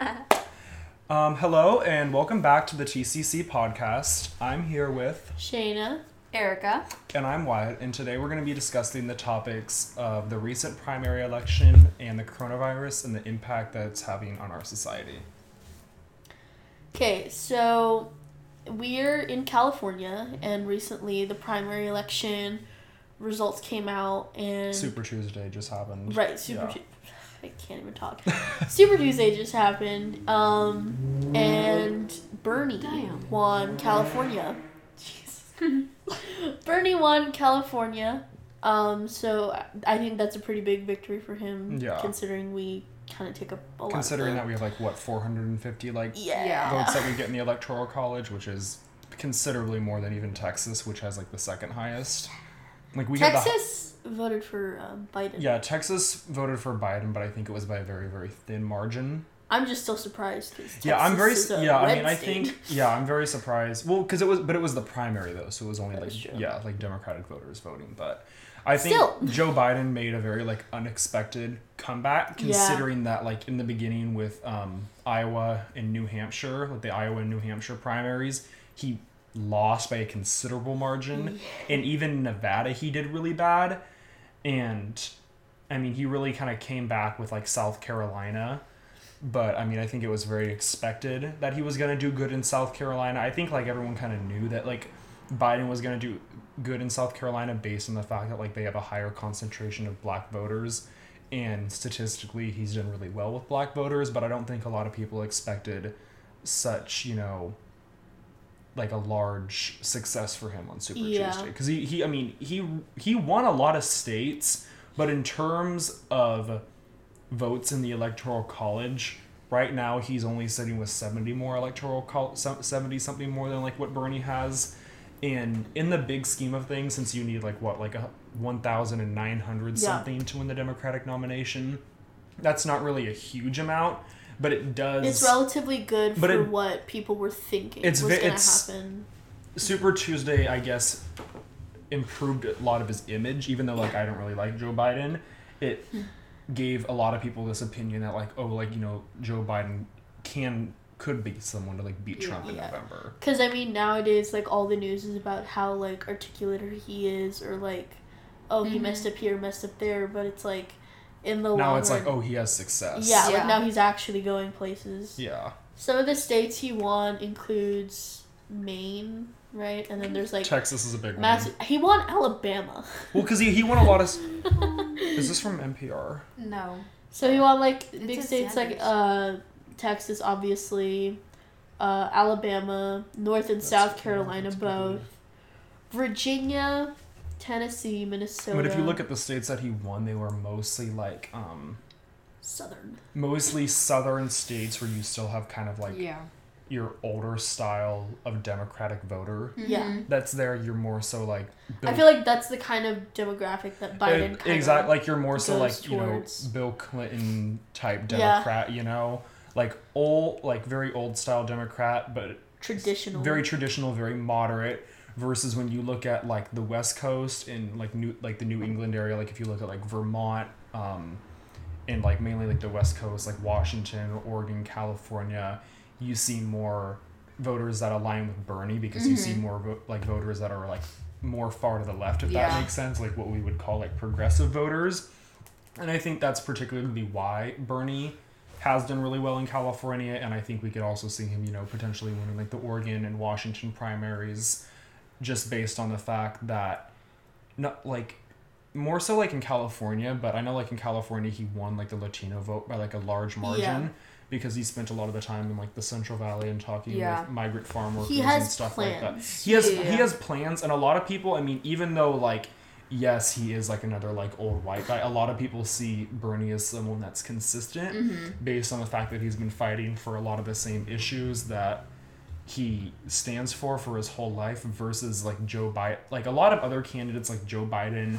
Um, hello and welcome back to the TCC podcast. I'm here with, Shayna. Erica. and I'm Wyatt, and today we're going to be discussing the topics of the recent primary election and the coronavirus and the impact that it's having on our society. Okay, so we're in California, and recently the primary election results came out, and Super Tuesday just happened. right, Super. Yeah. Tu- I can't even talk. Super Tuesday just happened, um, and Bernie Damn. won California. Bernie won California. Um, so I- I think that's a pretty big victory for him, Yeah. considering we kind of take up a lot. Considering of that we have like what 450 like yeah, Yeah. votes that we get in the electoral college, which is considerably more than even Texas, which has like the second highest. Like we get the Texas voted for um, Biden. Yeah, Texas voted for Biden, but I think it was by a very, very thin margin. I'm just still surprised. yeah, I'm very. Texas is s- a Yeah, I mean, I state. think. Yeah, I'm very surprised. Well, because it was, but it was the primary though, so it was only That like yeah, like Democratic voters voting. But I think Still. Joe Biden made a very like unexpected comeback, Yeah. considering that like in the beginning with um, Iowa and New Hampshire, like the Iowa and New Hampshire primaries, he lost by a considerable margin, and even Nevada he did really bad, and I mean he really kind of came back with like South Carolina. But I mean, I think it was very expected that he was going to do good in South Carolina. I think like everyone kind of knew that like Biden was going to do good in South Carolina based on the fact that like they have a higher concentration of black voters. And statistically he's done really well with black voters, but I don't think a lot of people expected such, you know, like a large success for him on Super Yeah. Tuesday cuz he he I mean, he he won a lot of states, but in terms of votes in the electoral college right now he's only sitting with 70 more electoral col- 70 something more than like what bernie has and in the big scheme of things since you need like what like a 1900 Yeah. something to win the democratic nomination that's not really a huge amount but it does It's relatively good But for it- what people were thinking It's was ve- gonna happen. Super Tuesday, I guess, improved a lot of his image, even though like I don't really like Joe Biden. It Hmm. gave a lot of people this opinion that like, oh, like you know, Joe Biden can could be someone to like beat Yeah. Trump in Yeah. November. Because I mean, nowadays, like all the news is about how like articulate he is, or like, oh, he Mhm. messed up here, messed up there. But it's like, in the Now long it's run, like, oh, he has success. yeah, Yeah. like now he's actually going places. Yeah. Some of the states he won includes Maine, right? And then there's like Texas is a big one. Mass- he won Alabama. Well, because he, he won a lot of. is this from NPR? No. So he won like It big says states like uh, Texas, obviously, uh, Alabama, North and That's South. Carolina, both. Virginia, Tennessee, Minnesota. But if you look at the states that he won, they were mostly like um Southern, mostly southern states where you still have kind of like yeah. your older style of democratic voter Yeah. Mhm. that's there you're more so like I feel like that's the kind of demographic that Biden It- kind exactly like you're more so goes like you know bill clinton type Yeah. democrat you know like old like very old style democrat but traditional. very traditional very moderate versus when you look at like the west coast and like new like the new england area like if you look at like vermont um and like mainly like the west coast like washington oregon california you see more voters that align with bernie because you see Mhm. more vo- like voters that are like more far to the left if Yeah. that makes sense like what we would call like progressive voters and i think that's particularly why bernie has done really well in California, and I think we could also see him, you know, potentially winning like the Oregon and Washington primaries, just based on the fact that, not like, more so like in California, but I know like in California he won like the Latino vote by like a large margin. Yeah. Because he spent a lot of the time in like the Central Valley and talking Yeah. with migrant farm workers and stuff like that. He has Yeah. he has plans, and a lot of people. I mean, even though like yes, he is like another like old white guy. A lot of people see Bernie as someone that's consistent Mm-hmm. based on the fact that he's been fighting for a lot of the same issues that he stands for for his whole life versus like Joe Biden. Like a lot of other candidates like Joe Biden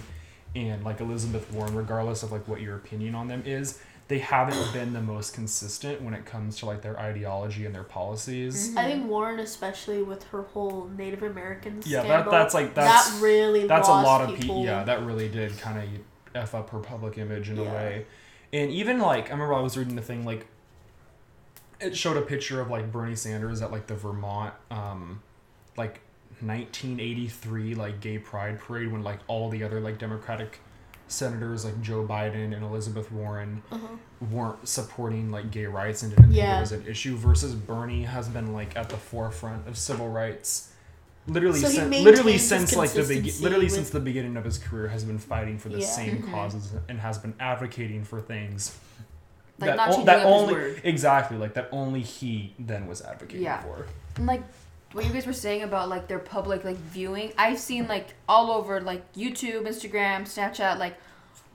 and like Elizabeth Warren, regardless of like what your opinion on them is, they haven't been the most consistent when it comes to like their ideology and their policies. I think Warren, especially with her whole Native American Yeah, scandal, that that's like that's that really that's a lot of people. people. Yeah, that really did kind of f up her public image in a way. And even like I remember I was reading the thing like it showed a picture of like Bernie Sanders at like the Vermont um like 1983 like gay pride parade when like all the other like democratic senators like Joe Biden and Elizabeth Warren Uh-huh. weren't supporting like gay rights and didn't think it was an issue versus Bernie has been like at the forefront of civil rights literally So since literally since like the be- literally with- since the beginning of his career has been fighting for the Yeah. same Mhm. causes and has been advocating for things Like, that, not o- changing that up his only word. exactly like that only he then was advocating Yeah. for And like what you guys were saying about like their public like viewing, I've seen like all over like YouTube, Instagram, Snapchat, like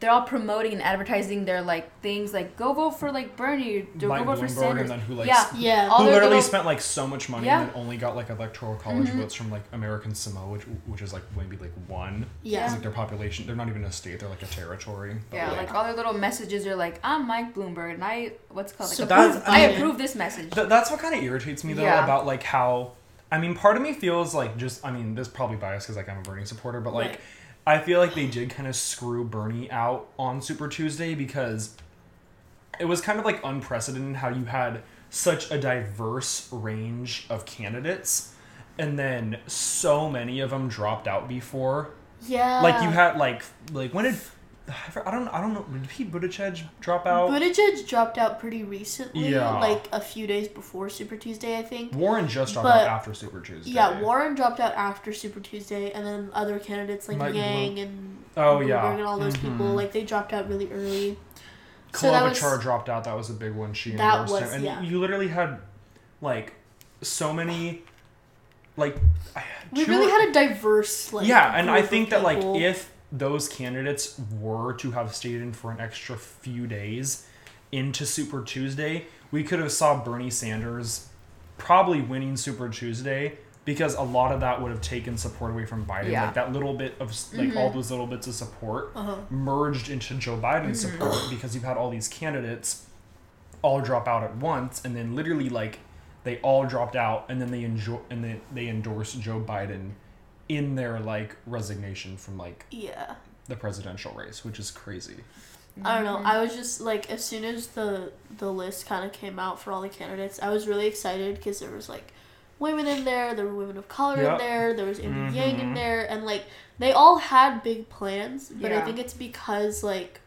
they're all promoting and advertising their like things like go vote for like Bernie or go Mike vote for Sanders. and then who like Yeah. Yeah. All who literally little- spent like so much money Yeah. and then only got like electoral college Mhm. votes from like American Samoa, which, which is like maybe like one. Yeah. It's like their population. They're not even a state. They're like a territory. But, Yeah, like, like all their little messages are like, I'm Mike Bloomberg and I what's it called like So that's- approve, I, I approve this message. Th- that's what kind of irritates me though Yeah. about like how I mean part of me feels like just I mean this is probably biased because like I'm a Bernie supporter but like Right. I feel like they did kind of screw Bernie out on Super Tuesday because it was kind of like unprecedented how you had such a diverse range of candidates and then so many of them dropped out before Yeah. like you had like like when did I don't I don't know did Pete Buttigieg drop out Buttigieg dropped out pretty recently, Yeah. like a few days before Super Tuesday, I think. Warren just dropped But- out after Super Tuesday Yeah, Warren dropped out after Super Tuesday, and then other candidates like Yang and Oh, Bloomberg yeah. and all those people, Mhm. like they dropped out really early. So that was- Klobuchar dropped out. That was a big one. She That was- him, and yeah. you literally had like so many, like We really had a diverse like. yeah, and I think that like if those candidates were to have stayed in for an extra few days into Super Tuesday, we could have saw Bernie Sanders probably winning Super Tuesday because a lot of that would have taken support away from Biden. Yeah. Like that little bit of like all those little bits of support Uh-huh. merged into Joe Biden's support because you've had all these candidates all drop out at once, and then literally like they all dropped out, and then they enjoy and then they endorsed Joe Biden in their like resignation from like Yeah. the presidential race, which is crazy. I don't know. I was just like, as soon as the the list kind of came out for all the candidates, I was really excited because there was like women in there, there were women of color Yep. in there, there was Andrew Yang in Mhm. there, and like they all had big plans. But I think it's because like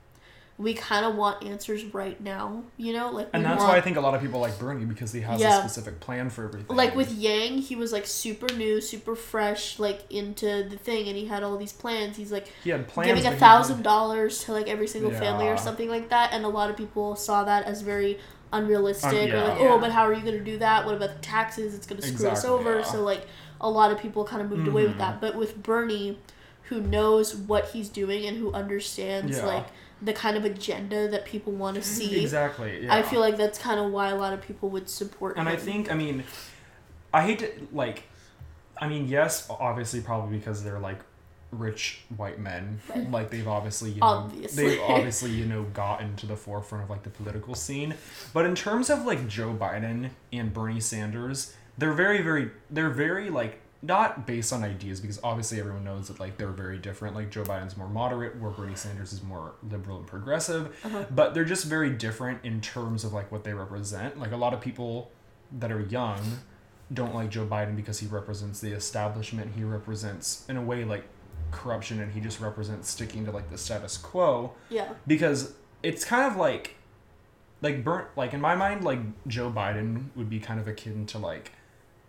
we kind of want answers right now, you know, like And that's want, why I think a lot of people like Bernie because he has Yeah. a specific plan for everything. like with Yang, he was like super new, super fresh, like into the thing, and he had all these plans. He's like he had plans. giving a thousand dollars to like every single family or something like that, and a lot of people saw that as very unrealistic. Un- Or yeah. like, oh, Yeah. oh, but how are you going to do that? What about the taxes? It's going to screw us over. yeah. So like, a lot of people kind of moved away with that. Mm-hmm. But with Bernie, who knows what he's doing and who understands Yeah. like the kind of agenda that people want to mm-hmm. see. exactly. Yeah. I feel like that's kind of why a lot of people would support And him. I think, I mean, I hate to like, I mean, yes, obviously, probably because they're like rich white men, Right. like they've obviously, you know, Obviously. they've obviously, you know, gotten to the forefront of like the political scene. But in terms of like Joe Biden and Bernie Sanders, they're very, very, they're very like not based on ideas because obviously everyone knows that like they're very different. Like Joe Biden's more moderate, where Bernie Sanders is more liberal and progressive Uh-huh. but they're just very different in terms of like what they represent. Like a lot of people that are young don't like Joe Biden because he represents the establishment. He represents in a way like corruption and he just represents sticking to like the status quo yeah, because it's kind of like like burnt like in my mind like Joe Biden would be kind of akin to like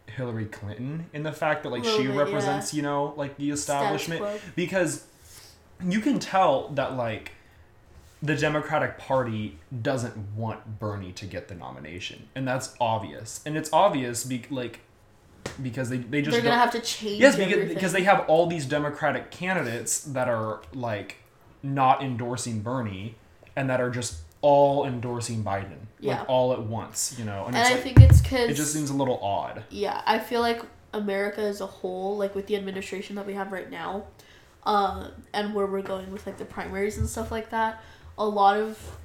Hillary Clinton in the fact that like she bit, represents, you know, like the establishment because you can tell that like the Democratic Party doesn't want Bernie to get the nomination, and that's obvious. And it's obvious, be- like because they they just they're gonna have to change. yes because, everything. because they have all these Democratic candidates that are like not endorsing Bernie and that are just all endorsing Biden Yeah. like all at once, you know. And, and I like, think it's because it just seems a little odd. yeah, I feel like America as a whole, like with the administration that we have right now, uh, and where we're going with like the primaries and stuff like that, a lot of,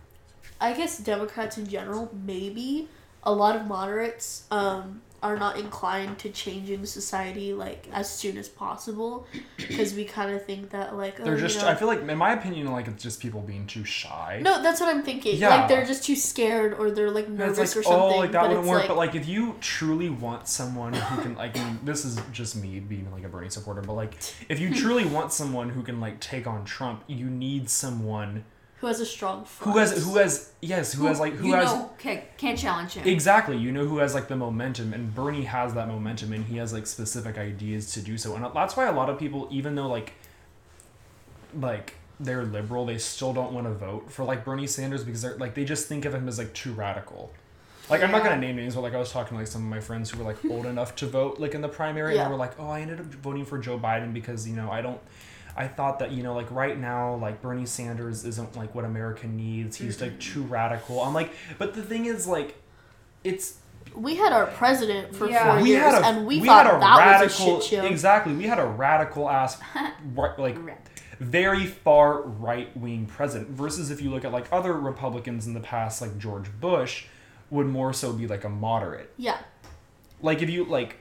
I guess Democrats in general, maybe a lot of moderates, um, are not inclined to changing society like as soon as possible because we kind of think that like oh, They're you just. know- I feel like, in my opinion, like it's just people being too shy. no that's what i'm thinking Yeah. like they're just too scared or they're like nervous like, or oh, something oh, like that but wouldn't work. like, but like, if you truly want someone who can, like, I mean, this is just me being like a Bernie supporter, but like, if you truly want someone who can like take on Trump, you need someone who has a strong who has, who has, yes, who has like, who you has. know, can't challenge him. Exactly, you know who has like the momentum, and Bernie has that momentum, and he has like specific ideas to do so, and that's why a lot of people, even though like, like they're liberal, they still don't want to vote for like Bernie Sanders because they're like they just think of him as like too radical. Like I'm not gonna name names, but like I was talking to like some of my friends who were like old enough to vote like in the primary, Yeah. and they were like, oh, I ended up voting for Joe Biden because you know I don't. I thought that you know like right now like Bernie Sanders isn't like what America needs. He's like mm-hmm. too radical. I'm like, but the thing is like, it's we had our president for Yeah. four we years had a and we, we thought had a that radical was a shit show exactly. We had a radical ass right, like very far right wing president versus if you look at like other Republicans in the past like George Bush would more so be like a moderate. yeah Like if you like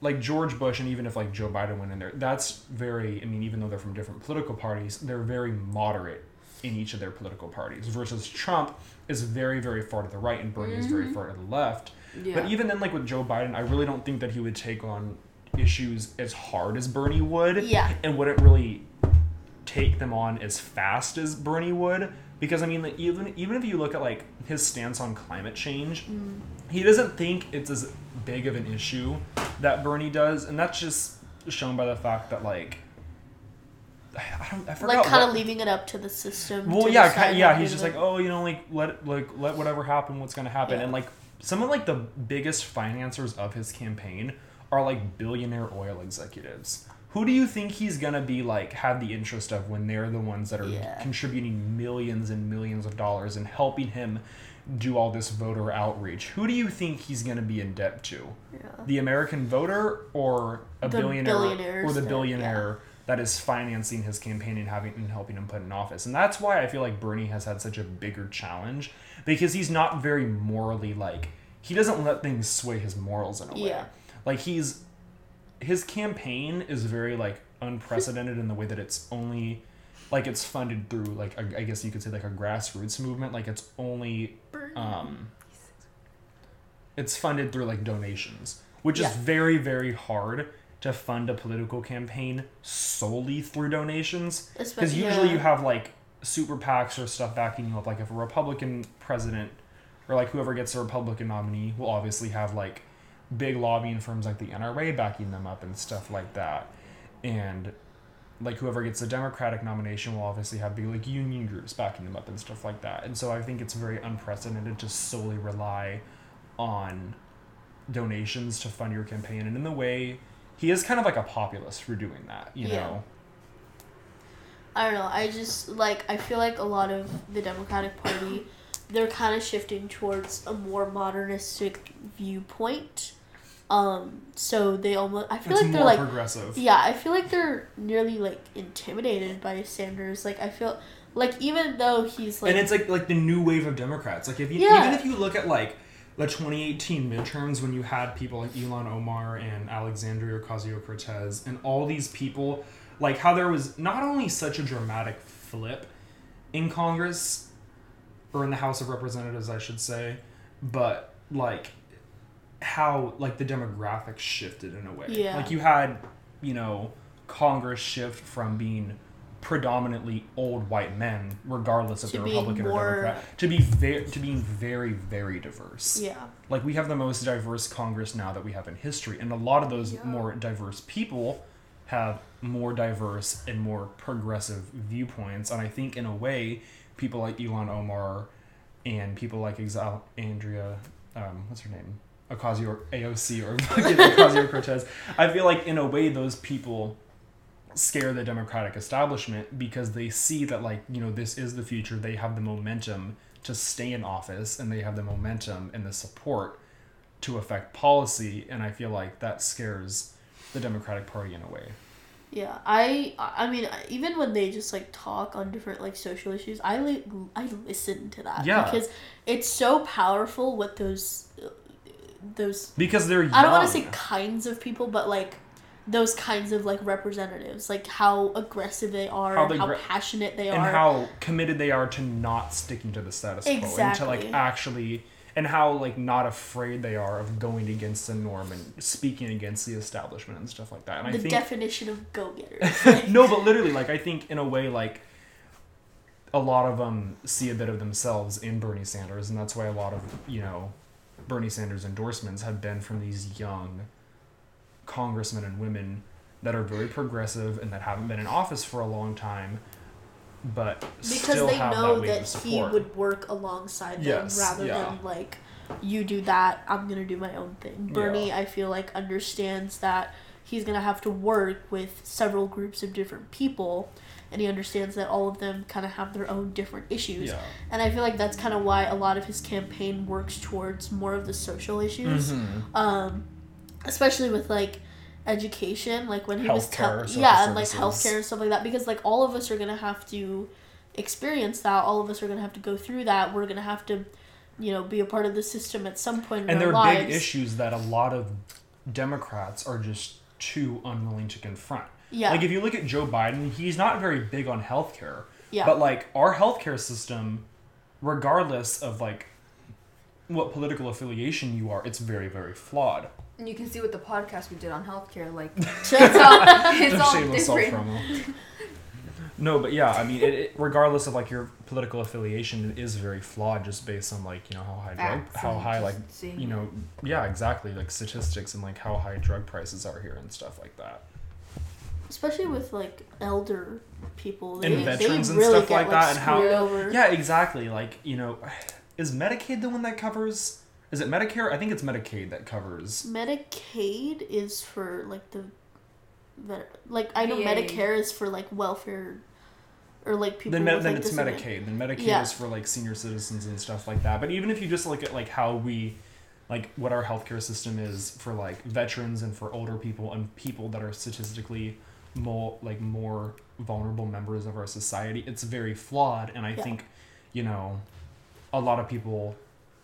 like George Bush and even if like Joe Biden went in there, that's very I mean even though they're from different political parties, they're very moderate in each of their political parties versus Trump is very very far to the right and Bernie is very mm-hmm. far to the left. Yeah. But even then, like with Joe Biden, I really don't think that he would take on issues as hard as Bernie would. Yeah. And wouldn't really take them on as fast as Bernie would. Because I mean, like, even even if you look at like his stance on climate change, mm-hmm. he doesn't think it's as big of an issue that Bernie does, and that's just shown by the fact that like I don't I forgot like kind of leaving it up to the system well, yeah, decide ki- yeah. He's just like, oh, you know, like let like let whatever happen, what's gonna happen, Yeah. and like some of like the biggest financiers of his campaign are like billionaire oil executives. Who do you think he's gonna be like have the interest of when they're the ones that are Yeah. contributing millions and millions of dollars and helping him do all this voter outreach? Who do you think he's gonna be in debt to? Yeah. The American voter or a The billionaire or the that- billionaire that is financing his campaign and having and helping him put in office. And that's why I feel like Bernie has had such a bigger challenge because he's not very morally like he doesn't let things sway his morals in a way. Yeah. Like he's his campaign is very like unprecedented in the way that it's only like it's funded through like a, I guess you could say like a grassroots movement. Like it's only um it's funded through like donations, which Yeah. is very very hard to fund a political campaign solely through donations because usually yeah. you have like super PACs or stuff backing you up. Like if a Republican president or like whoever gets a Republican nominee will obviously have like big lobbying firms like the NRA backing them up and stuff like that, and like whoever gets the Democratic nomination will obviously have big like union groups backing them up and stuff like that. And so I think it's very unprecedented to solely rely on donations to fund your campaign. And in the way, he is kind of like a populist for doing that, you Yeah. know? I don't know. I just like I feel like a lot of the Democratic Party, they're kind of shifting towards a more modernistic viewpoint. Um, so they almost I feel It's like they're more like progressive. yeah, I feel like they're nearly like intimidated by Sanders. Like I feel like even though he's like and it's like like the new wave of Democrats. Like if you Yeah. even if you look at like the 2018 midterms when you had people like Ilhan Omar and Alexandria Ocasio Cortez and all these people, like how there was not only such a dramatic flip in Congress or in the House of Representatives, I should say, but like how like the demographics shifted in a way. Yeah. Like you had, you know, Congress shift from being predominantly old white men, regardless of they're Republican more- or Democrat, to be very to being very very diverse. yeah Like we have the most diverse Congress now that we have in history, and a lot of those Yeah. more diverse people have more diverse and more progressive viewpoints. And I think in a way, people like Ilhan Omar and people like Exal Andrea, um, what's her name, Ocasio AOC or Ocasio Cortez. I feel like in a way those people scare the Democratic establishment because they see that like you know this is the future. They have the momentum to stay in office and they have the momentum and the support to affect policy. And I feel like that scares the Democratic Party in a way. yeah. I I mean even when they just like talk on different like social issues, I li- I listen to that Yeah. because it's so powerful what those those because they're young. I don't want to say kinds of people, but like those kinds of like representatives, like how aggressive they are, How and they how gra- passionate they and are. And how committed they are to not sticking to the status quo and to like actually and how like not afraid they are of going against the norm and speaking against the establishment and stuff like that. And the I think definition of go getters. no, but literally, like I think in a way, like a lot of them see a bit of themselves in Bernie Sanders, and that's why a lot of you know Bernie Sanders endorsements have been from these young congressmen and women that are very progressive and that haven't been in office for a long time, but because they know that, that, he would work alongside them Yes, rather yeah. than like you do that i'm gonna do my own thing. Bernie i feel like understands that he's gonna have to work with several groups of different people and he understands that all of them kind of have their own different issues Yeah. and i feel like that's kind of why a lot of his campaign works towards more of the social issues Mhm. um, especially with like education, like when he was Healthcare, telling, social yeah, and like healthcare and stuff like that, because like all of us are gonna have to experience that. All of us are gonna have to go through that. We're gonna have to, you know, be a part of the system at some point in And our there are lives. big issues that a lot of Democrats are just too unwilling to confront. Yeah, Like if you look at Joe Biden, he's not very big on healthcare. yeah, But like our healthcare system, regardless of like what political affiliation you are, it's very, very flawed. And you can see what the podcast we did on healthcare, like it's all, it's all different. promo. No, but yeah, I mean, it, it, regardless of like your political affiliation, it is very flawed just based on like you know how high drug, how high like you know, yeah, exactly, like statistics and like how high drug prices are here and stuff like that. Especially with like elder people And they, veterans they and really stuff get, like that and how- over. Yeah, exactly. Like you know, is Medicaid the one that covers? Is it Medicare? I think it's Medicaid that covers. Medicaid is for like the, like I know VA. Medicare is for like welfare, or like people. then with, then like, it's disability. Medicaid. Then Medicaid Yeah. is for like senior citizens and stuff like that. But even if you just look at like how we, like what our healthcare system is for like veterans and for older people and people that are statistically more like more vulnerable members of our society, it's very flawed. And I Yeah. think, you know, a lot of people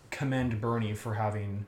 commend Bernie for having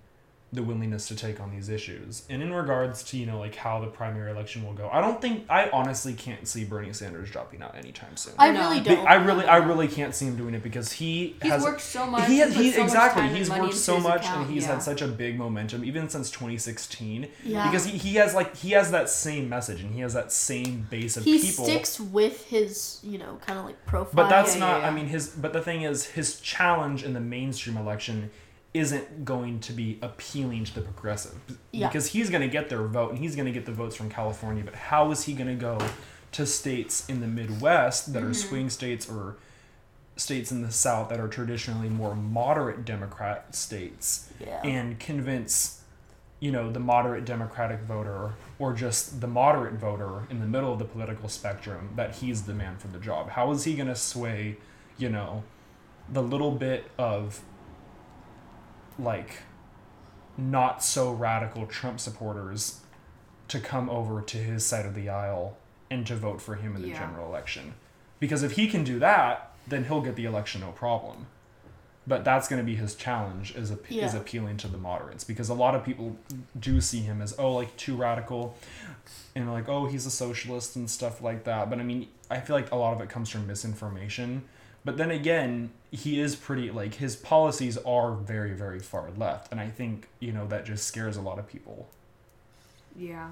the willingness to take on these issues. And in regards to, you know, like how the primary election will go, I don't think I honestly can't see Bernie Sanders dropping out anytime soon. I No. really Be- don't. I really, I really can't see him doing it because he He's has. worked so much. he has, put he's so much exactly. time and He's money worked so much, account, and he's yeah. had such a big momentum, even since 2016. Yeah. Because he, he has like he has that same message, and he has that same base of he people. He sticks with his, you know, kind of like profile. but that's yeah, not. yeah, I mean, his. But the thing is, his challenge in the mainstream election isn't going to be appealing to the progressive Yeah. because he's going to get their vote and he's going to get the votes from California. But how is he going to go to states in the Midwest that are mm-hmm. swing states or states in the South that are traditionally more moderate Democrat states yeah. and convince, you know, the moderate Democratic voter or just the moderate voter in the middle of the political spectrum that he's the man for the job? How is he going to sway, you know, the little bit of like not so radical Trump supporters to come over to his side of the aisle and to vote for him in the Yeah. general election? Because if he can do that, then he'll get the election no problem. But that's going to be his challenge is ap- is appealing to the moderates because a lot of people do see him as oh like too radical and like oh he's a socialist and stuff like that. But I mean I feel like a lot of it comes from misinformation. But then again, he is pretty like his policies are very very far left and I think, you know, that just scares a lot of people. Yeah.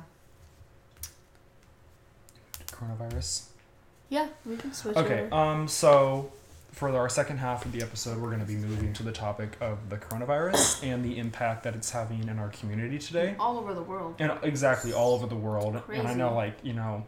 Coronavirus. yeah, we can switch Okay, over. um, so for our second half of the episode, we're going to be moving to the topic of the coronavirus and the impact that it's having in our community today. All over the world. And exactly all over the world. And I know, like, you know,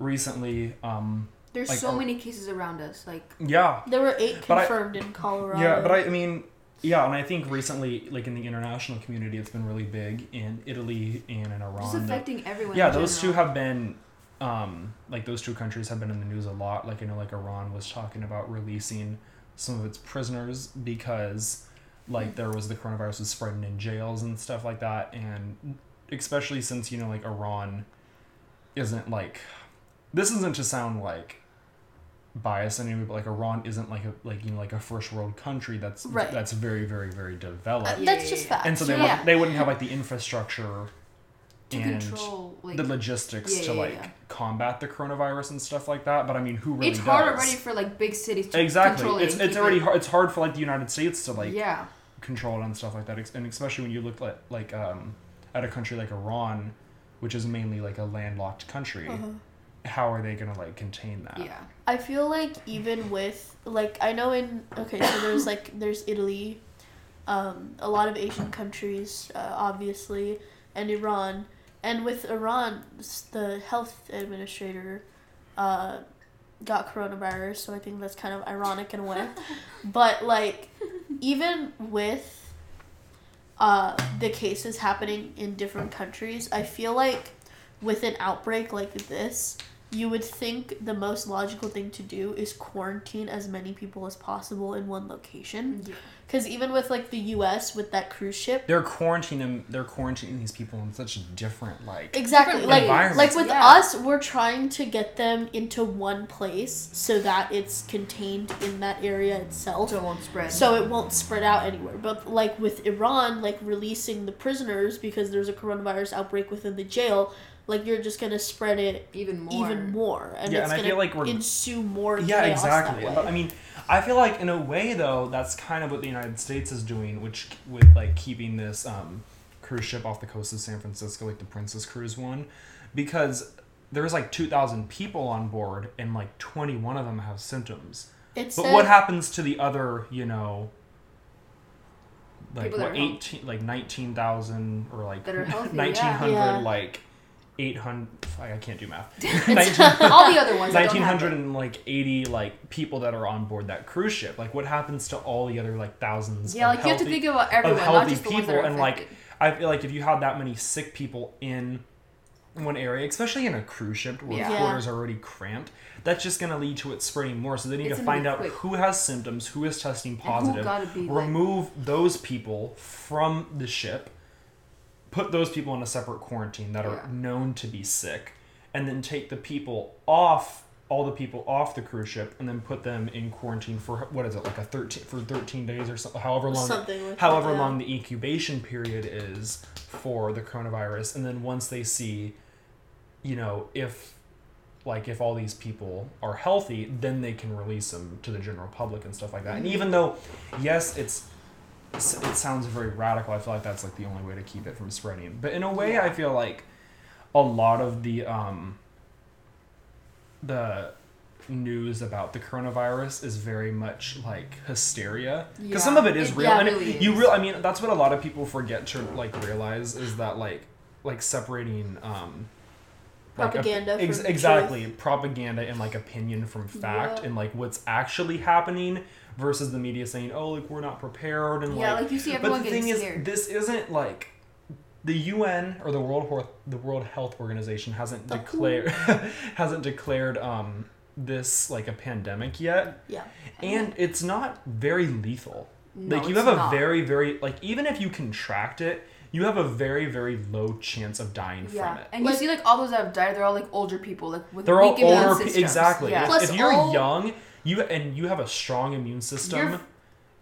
recently, um, There's like, so uh, many cases around us. Like yeah. There were eight but I- confirmed in Colorado. Yeah, but I, I mean, yeah, and I think recently, like in the international community, it's been really big in Italy and in Iran. that- affecting everyone. yeah those two have been um like those two countries have been in the news a lot like i know like iran was talking about releasing some of its prisoners because like there was the coronavirus was spreading in jails and stuff like that and especially since you know like iran isn't like this isn't to sound like bias in any way, but like Iran isn't like a like you know like a first world country that's Right. that's very very very developed, Uh, that's yeah, just yeah. facts. and so they Yeah. wouldn't, they wouldn't have like the infrastructure to and control like the logistics Yeah, to yeah, like yeah. combat the coronavirus and stuff like that. But I mean, who really it's hard already for like big cities to exactly. control It's and it's already it- hard. It's hard for like the United States to like yeah control it and stuff like that, and especially when you look at like um, at a country like Iran, which is mainly like a landlocked country. Uh-huh. How are they gonna like contain that? yeah. I feel like even with like I know in okay so there's like there's Italy, um, a lot of Asian countries uh, obviously and Iran. And with Iran the health administrator, uh, got coronavirus so I think that's kind of ironic in a way, but like even with uh, the cases happening in different countries I feel like with an outbreak like this you would think the most logical thing to do is quarantine as many people as possible in one location. Yeah. Because even with like the U.S. with that cruise ship, They're quarantining. They're quarantining these people in such different like. exactly Different like like with Yeah. us, we're trying to get them into one place so that it's contained in that area itself. so it won't spread so it won't spread out anywhere. But like with Iran, like releasing the prisoners because there's a coronavirus outbreak within the jail, like you're just gonna spread it even more even more, and Yeah, it's and I gonna feel like we're- ensue more Yeah, chaos exactly. That way. But I mean, I feel like in a way though, that's kind of what the United States is doing, which with like keeping this um, cruise ship off the coast of San Francisco, like the Princess Cruise one, because there's like two thousand people on board, and like twenty one of them have symptoms. It But said, what happens to the other, you know, like People that what are healthy. eighteen, like nineteen thousand or like healthy, nineteen hundred, Yeah. like eight hundred. I can't do math. It's- 19 all the other ones that 1900 and like 80 like people that are on board that cruise ship like what happens to all the other like thousands yeah of like you have to think about of everyone not healthy just the ones that people are and like i feel like if you had that many sick people in one area especially in a cruise ship where Yeah. Quarters are already cramped that's just going to lead to it spreading more so they need It's to find out quick. who has symptoms who is testing positive be, like- remove those people from the ship put those people in a separate quarantine that are Yeah. known to be sick and then take the people off all the people off the cruise ship and then put them in quarantine for what is it like a 13 for 13 days or so however long something like however that, yeah. long the incubation period is for the coronavirus and then once they see you know if like if all these people are healthy then they can release them to the general public and stuff like that and mm-hmm. even though yes it's it sounds very radical. I feel like that's like the only way to keep it from spreading. But in a way i feel like a lot of the um the news about the coronavirus is very much like hysteria. Because Yeah. some of it is It- real yeah, and it really you real i mean that's what a lot of people forget to like realize is that like like separating um like, Propaganda ex- from the exactly propaganda and like opinion from fact Yeah. and like what's actually happening versus the media saying oh like we're not prepared and yeah like like you see everyone but the thing scared is, this isn't like the UN or the World Health the World Health Organization hasn't The declared hasn't declared um this like a pandemic yet, yeah. and it's not very lethal. No, like you it's have a not. very very like even if you contract it, you have a very very low chance of dying yeah from it. and Like- you see like all those that have died they're all like older people like with They're all weak immune older, pe- exactly. yeah. If- Plus if you're all- young, you and you have a strong immune system. You're-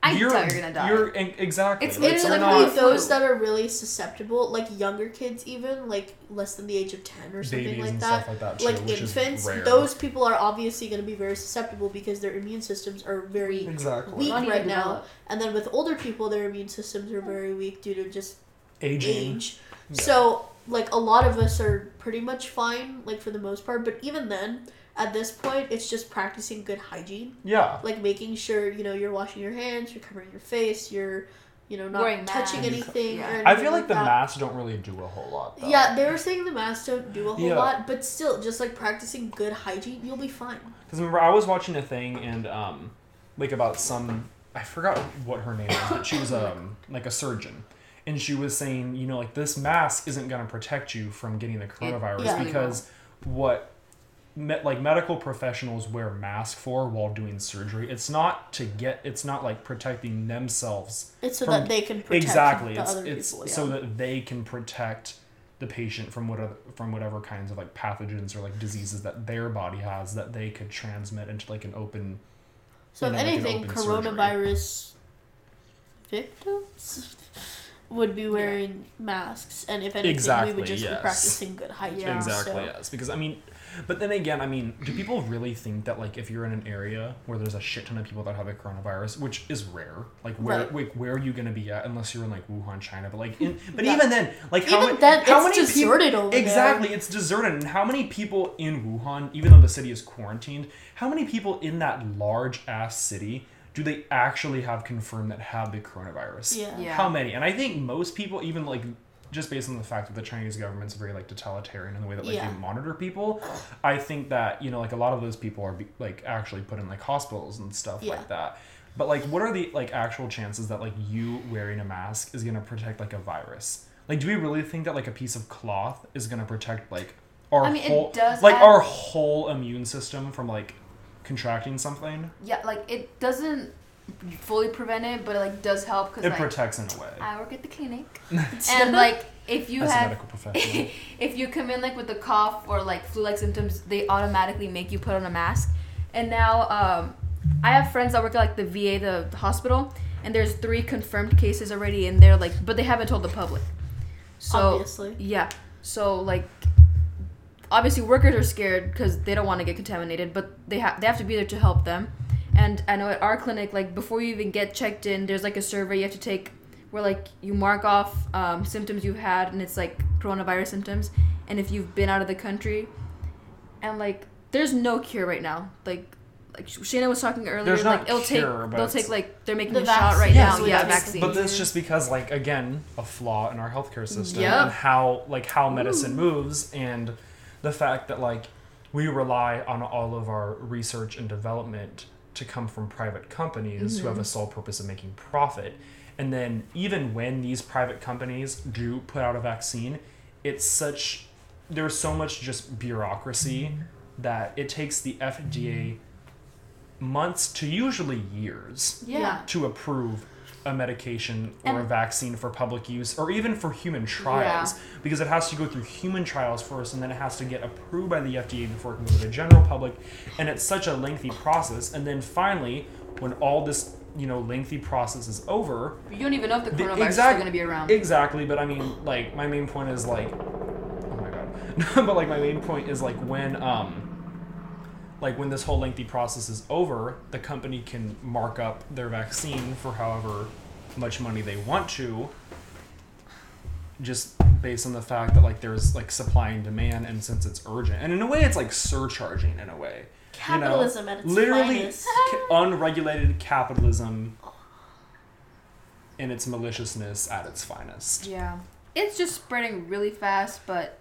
I you're, doubt you're gonna die. You're exactly. It's like, It's literally literally not- those that are really susceptible, like younger kids, even like less than the age of ten or something babies like and that. stuff like that. Too, like which is infants, rare. those people are obviously going to be very susceptible because their immune systems are very exactly weak Not right now. developed. And then with older people, their immune systems are very weak due to just aging. age. Yeah. So like a lot of us are pretty much fine, like for the most part. But even then, at this point, it's just practicing good hygiene, Yeah. like making sure you know you're washing your hands, you're covering your face, you're you know not Wearing touching masks. anything. Yeah. Or anything I feel like the that. masks don't really do a whole lot. Though. Yeah, they were saying the masks don't do a whole Yeah. lot, but still, just like practicing good hygiene, you'll be fine. Because remember, I was watching a thing and um, like about some I forgot what her name was, but she was um like a surgeon, and she was saying, you know, like this mask isn't gonna protect you from getting the coronavirus yeah. because what. Me- like medical professionals wear masks for while doing surgery. It's not to get. It's not like protecting themselves It's so From- that they can protect exactly the it's other it's people. so that they can protect the patient from whatever from whatever kinds of like pathogens or like diseases that their body has that they could transmit into like an open So you if know, like anything, surgery. coronavirus victims would be wearing masks, and if anything, we would just yes. be practicing good hygiene. Yeah. Exactly, So. yes. Because I mean, but then again, I mean, do people really think that like if you're in an area where there's a shit ton of people that have a coronavirus, which is rare, like where Right. like where are you gonna be at unless you're in like Wuhan, China? But like, in, but Yeah. even then, like how Even many, then, how it's many people deserted over there. exactly? It's deserted, and how many people in Wuhan, even though the city is quarantined, how many people in that large ass city? Do they actually have confirmed that have the coronavirus? Yeah. Yeah. how many and i think most people even like just based on the fact that the chinese government's very like totalitarian in the way that like Yeah. they monitor people i think that you know like a lot of those people are like actually put in like hospitals and stuff Yeah. like that but like what are the like actual chances that like you wearing a mask is going to protect like a virus like do we really think that like a piece of cloth is going to protect like our I mean, whole like add- our whole immune system from like contracting something Yeah, like it doesn't fully prevent it, but it like does help because it like protects in a way I work at the clinic, and like if you as a have medical professional if you come in like with a cough or like flu-like symptoms, they automatically make you put on a mask. And now um, I have friends that work at like the VA, the, the hospital, and there's three confirmed cases already in there. Like, but they haven't told the public. So Obviously. yeah, so like obviously workers are scared because they don't want to get contaminated, but they have they have to be there to help them. And I know at our clinic, like before you even get checked in, there's like a survey you have to take where like you mark off um, symptoms you've had, and it's like coronavirus symptoms, and if you've been out of the country, and like there's no cure right now. Like like Shayna was talking earlier, There's not like it'll cure, take but they'll take like they're making The a shot right vaccine, now. yes, Yeah, yes. vaccine. But that's just because, like, again, a flaw in our healthcare system Yep. and how, like, how medicine moves, and the fact that, like, we rely on all of our research and development to come from private companies who have a mm-hmm. sole purpose of making profit. And then, even when these private companies do put out a vaccine, it's such there's so much just bureaucracy mm-hmm. that it takes the FDA mm-hmm. months to usually years yeah. to approve a medication or a vaccine for public use or even for human trials because it has to go through human trials first and then it has to get approved by the FDA before it can go to the general public and it's such a lengthy process. And then finally when all this you know lengthy process is over You don't even know if the The coronavirus is exact- still gonna be around. Exactly, but I mean, like, my main point is like, oh my god, but like, my main point is like when, um, like when this whole lengthy process is over, the company can mark up their vaccine for however much money they want to, just based on the fact that like there's like supply and demand, and since it's urgent, and in a way, it's like surcharging in a way. you know? Capitalism at its literally finest. ca- unregulated capitalism in its maliciousness at its finest. Yeah, it's just spreading really fast, but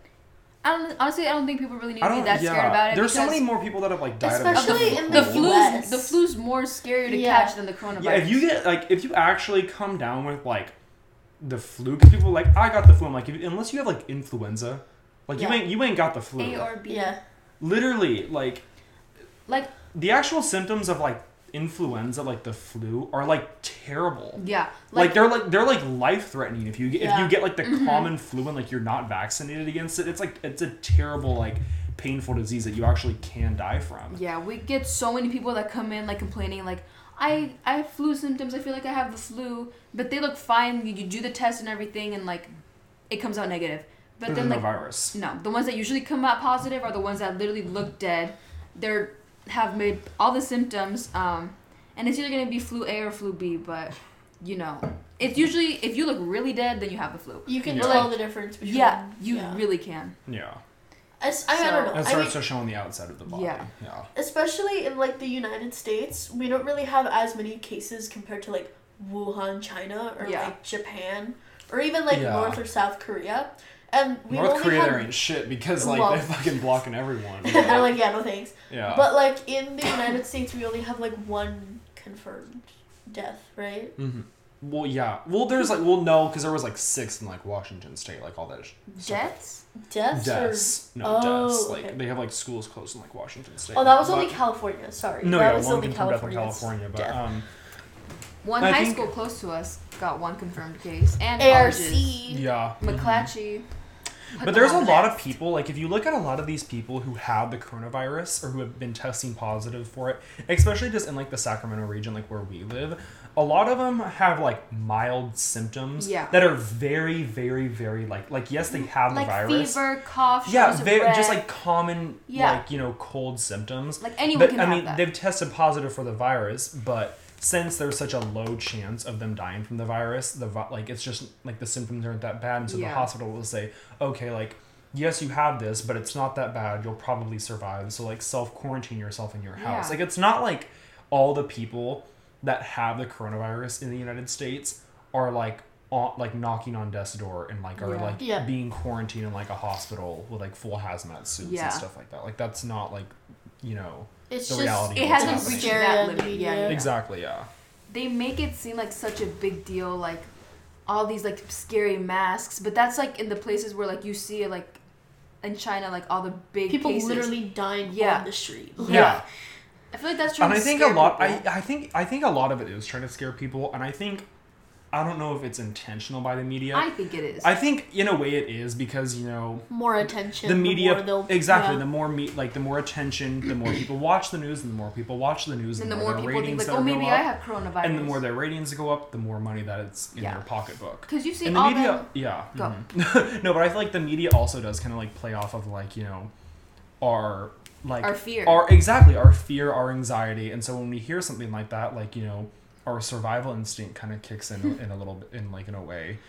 I don't honestly. I don't think people really need to be that yeah, scared about it. there's so many more people that have like died Especially of in the, the flu's US. the flu's more scary to Yeah. catch than the coronavirus. Yeah, if you get like if you actually come down with like the flu, because people are like I got the flu. I'm like if, unless you have like influenza, like Yeah. you ain't you ain't got the flu. A or B, Yeah. Literally, like like the actual symptoms of like influenza, like the flu, are like terrible. yeah, like, they're like they're like life threatening if you get if you get like the Mhm. common flu and like you're not vaccinated against it it's like it's a terrible like painful disease that you actually can die from yeah, we get so many people that come in like complaining like. I, I have flu symptoms. I feel like I have the flu, but they look fine. You, you do the test and everything, and like, it comes out negative. But There's then no like virus No, the ones that usually come out positive are the ones that literally look dead. They're have made all the symptoms, um, and it's either gonna be flu A or flu B. But you know, it's usually if you look really dead, then you have the flu. You can Yeah. tell the difference between. Yeah, you yeah. really can. yeah It's- I, mean, I don't know. and it I starts mean, to show on the outside of the body Yeah. yeah especially in like the United States, we don't really have as many cases compared to like Wuhan, China, or Yeah. like Japan, or even like Yeah. North or South Korea. And we north korea had, there ain't shit because like Well- they're fucking blocking everyone they're like, yeah, no thanks. yeah But like in the United States, we only have like one confirmed death, right? hmm well yeah well there's like well no because there was like six in like washington state like all that sh- Jets? Deaths. deaths no Oh, deaths like okay. they have like schools closed in like washington state Oh, that was But- only California. Sorry. no that yeah was one only confirmed death in california but death. um One I high think- school close to us got one confirmed case, and ARC. colleges. yeah mhm. McClatchy. Put but there's a lot of people like if you look at a lot of these people who have the coronavirus or who have been testing positive for it especially just in like the sacramento region like where we live a lot of them have like mild symptoms Yeah. that are very very very like like yes they have like the virus fever, cough, yeah very, just like common Yeah. like you know cold symptoms Like anyone but can i mean that. they've tested positive for the virus but since there's such a low chance of them dying from the virus the vi- like it's just like the symptoms aren't that bad and so the hospital will say okay like yes you have this but it's not that bad you'll probably survive so like self quarantine yourself in your house Yeah. like it's not like all the people that have the coronavirus in the united states are like on, like knocking on death's door and like are Yeah. like Yeah. being quarantined in like a hospital with like full hazmat suits Yeah. and stuff like that like that's not like you know It's the just reality it hasn't happening. reached that the limit. Yeah, yeah. exactly yeah they make it seem like such a big deal, like all these like scary masks, but that's like in the places where like you see it, like in China, like all the big people cases. literally dying Yeah. on the street. Yeah. I feel like that's trying and I to think a lot. people. I, I think I think a lot of it is trying to scare people, and I think I don't know if it's intentional by the media. I think it is. I think in a way it is because you know More attention. the media more exactly yeah. the more me like the more attention the more people watch the news and the more people watch the news and the, the more their people think ratings like, oh, maybe I have coronavirus. and the more their ratings go up the more money that it's in Yeah. their pocketbook because you see and the media them. yeah mhm. no but i feel like the media also does kind of like play off of like you know our like Our fear. our exactly our fear our anxiety and so when we hear something like that like you know our survival instinct kind of kicks in in a little bit in like in a way.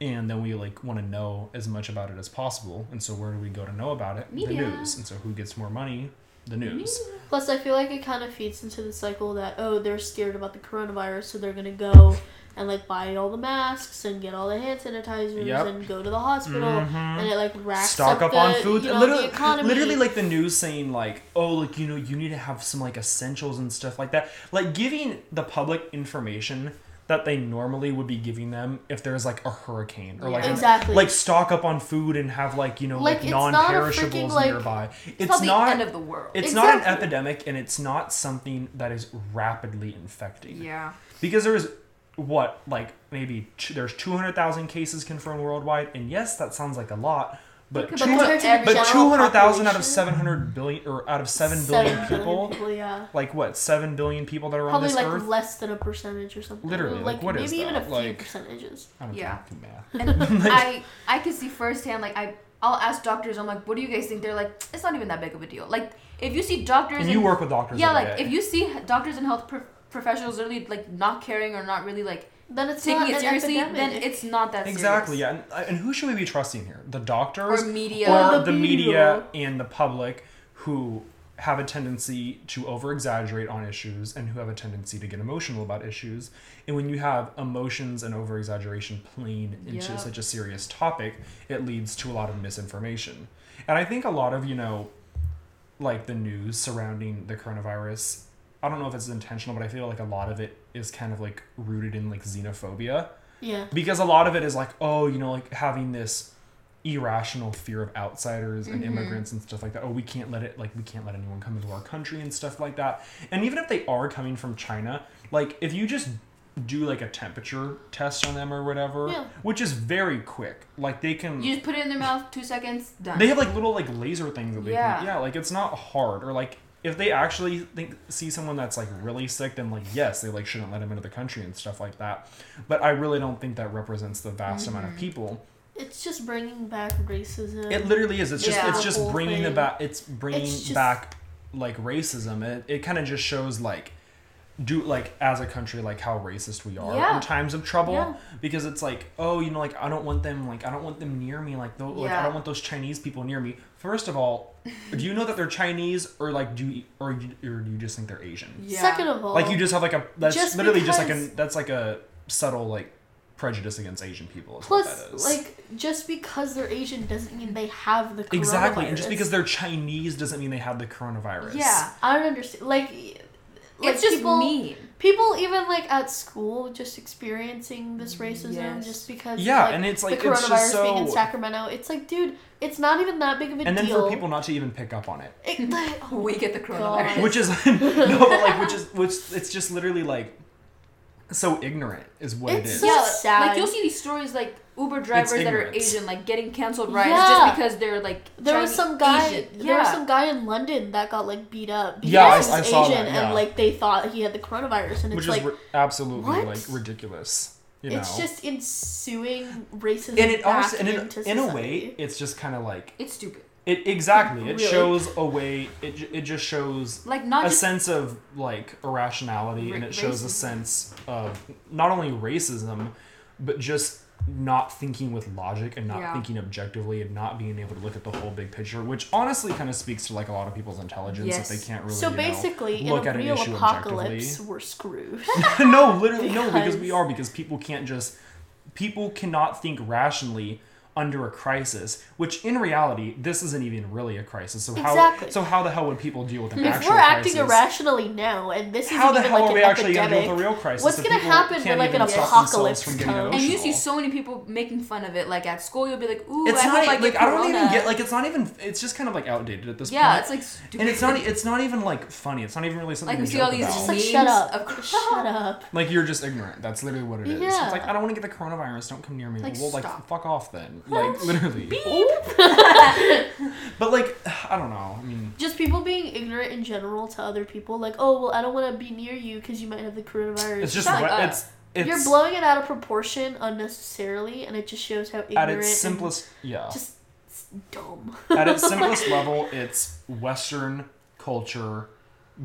And then we like want to know as much about it as possible. And so where do we go to know about it? Media. the news. And so who gets more money? The news. Plus, I feel like it kind of feeds into the cycle that oh, they're scared about the coronavirus, so they're gonna go and like buy all the masks and get all the hand sanitizers Yep. and go to the hospital, Mhm. and it like racks stock up the, on food You know, literally, the economy. literally like the news saying like oh like you know you need to have some like essentials and stuff like that like giving the public information that they normally would be giving them if there's like a hurricane or like Yeah. an- Exactly. like stock up on food and have like you know Like, like, it's not a non-perishables freaking, like- nearby It's, it's, not the not end of the world. it's not an epidemic and it's not something that is rapidly infecting yeah. because there's what like maybe t- there's 200,000 cases confirmed worldwide and yes that sounds like a lot but Think two, about Compared to the every- but 200,000 out of 700 billion or out of 7 seven billion people people, yeah. like what 7 billion people that are on Probably this like earth less than a percentage or something. Literally, like, what maybe is even that? a few Like- percentages. I don't Yeah. do math And I I could see firsthand like I I'll ask doctors I'm like what do you guys think they're like it's not even that big of a deal like if you see doctors and you work with doctors yeah like day. if you see doctors and health pro- professionals literally like not caring or not really like Then it's taking not it an seriously then it's not that exactly serious. yeah and, uh, and who should we be trusting here the doctors or media or the the media. media and the public who have a tendency to over exaggerate on issues and who have a tendency to get emotional about issues. And when you have emotions and over exaggeration playing into Yeah. such a serious topic, it leads to a lot of misinformation. And I think a lot of, you know, like the news surrounding the coronavirus, I don't know if it's intentional, but I feel like a lot of it is kind of like rooted in like xenophobia Yeah. because a lot of it is like oh you know like having this irrational fear of outsiders and Mhm. immigrants and stuff like that oh we can't let it like we can't let anyone come into our country and stuff like that and even if they are coming from china like if you just do like a temperature test on them or whatever Yeah. which is very quick like they can you just put it in their mouth two seconds done they have like little like laser things that they Yeah. can yeah like it's not hard or like if they actually think see someone that's like really sick then like yes they like shouldn't let them into the country and stuff like that but i really don't think that represents the vast amount of people It's just bringing back racism. it literally is it's just Yeah. it's just bringing the thing. back it's bringing It's just- back like racism it, it kind of just shows like do like as a country like how racist we are Yeah. in times of trouble Yeah. because it's like oh you know like i don't want them like i don't want them near me like, tho- like i don't want those chinese people near me first of all do you know that they're chinese or like do you or you, or do you just think they're asian yeah. Second of all, like you just have like a that's Just literally just like a that's like a subtle like prejudice against asian people is plus what that is like just because they're Asian doesn't mean they have the coronavirus. exactly and just because they're chinese doesn't mean they have the coronavirus yeah I don't understand. Like, like it's just people, mean People even like at school just experiencing this mm, racism Yes. just because. Yeah, like, and it's like the like coronavirus it's just being in Sacramento. It's like, dude, it's not even that big of a deal. and then deal. for people not to even pick up on it It- like, oh we get the God. coronavirus which is no but like which is which it's just literally like so ignorant is what It's it is. so yeah, sad. like you'll see these stories like Uber drivers that are. Asian like getting canceled rides Yeah. just because they're like There was some guy. Asian. There was some guy in London that got like beat up. because Yeah, I- he was I saw Asian, that, yeah. and like they thought he had the coronavirus, and it's which like is ri- absolutely what? like ridiculous. You it's just ensuing racism. and it back also and it, in a way, it's just kind of like It's stupid. it exactly. It Really? shows a way. It it just shows Like not a just sense of like irrationality, and Ra- it shows a sense of not only racism, but just not thinking with logic and not Yeah. thinking objectively and not being able to look at the whole big picture, which honestly kind of speaks to like a lot of people's intelligence Yes. that they can't really. So you know, basically, look in at a an real issue apocalypse, we're screwed. no, literally, no, because Because- we are because people can't just people cannot think rationally under a crisis, which in reality this isn't even really a crisis. So how Exactly. so how the hell would people deal with an if actual we're acting crisis? irrationally now, and this is how the even hell like are an we actually going to deal with a real crisis? what's gonna happen when, like, an apocalypse comes? and you see so many people making fun of it. Like at school, you'll be like, "Ooh, It's I not hope I like I don't even get like it's not even it's just kind of like outdated at this yeah, point. Yeah, it's like stupid. and it's not it's not even like funny. It's not even really something Like, we to see joke all these about. It's like shut up, shut up. Like you're just ignorant. That's literally what it is. Yeah. It's like I don't want to get the coronavirus. Don't come near me. Like, well, like fuck off then. Like literally. Oh. But like I don't know. I mean, Just people being ignorant in general to other people, like, oh well, I don't want to be near you because you might have the coronavirus. it's just what up. it's it's You're blowing it out of proportion unnecessarily, and it just shows how ignorant. at its simplest. Yeah. just dumb. at its simplest level, it's Western culture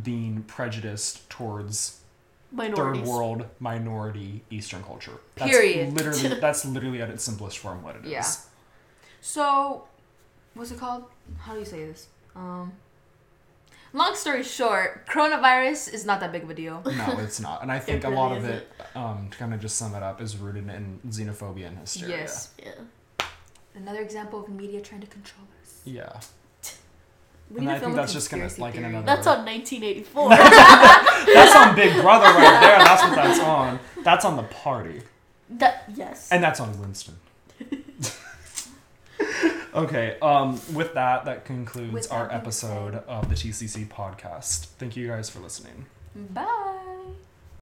being prejudiced towards. Third world minority Eastern culture. That's Period. Literally, that's literally at its simplest form what it is. Yeah. So, what's it called? How do you say this? Um, long story short, coronavirus is not that big of a deal. No, it's not. And I think a lot of it, um, to kind of just sum it up, is rooted in xenophobia and hysteria. Yes. Yeah. Another example of media trying to control us. Yeah. We And need to I film think a that's just gonna, conspiracy like, in another- That's on 1984. That's on Big Brother right there. That's what that's on. That's on the party. that yes. And that's on Winston. okay, um, with that, that concludes With our that episode said- of the TCC podcast. Thank you guys for listening. Bye.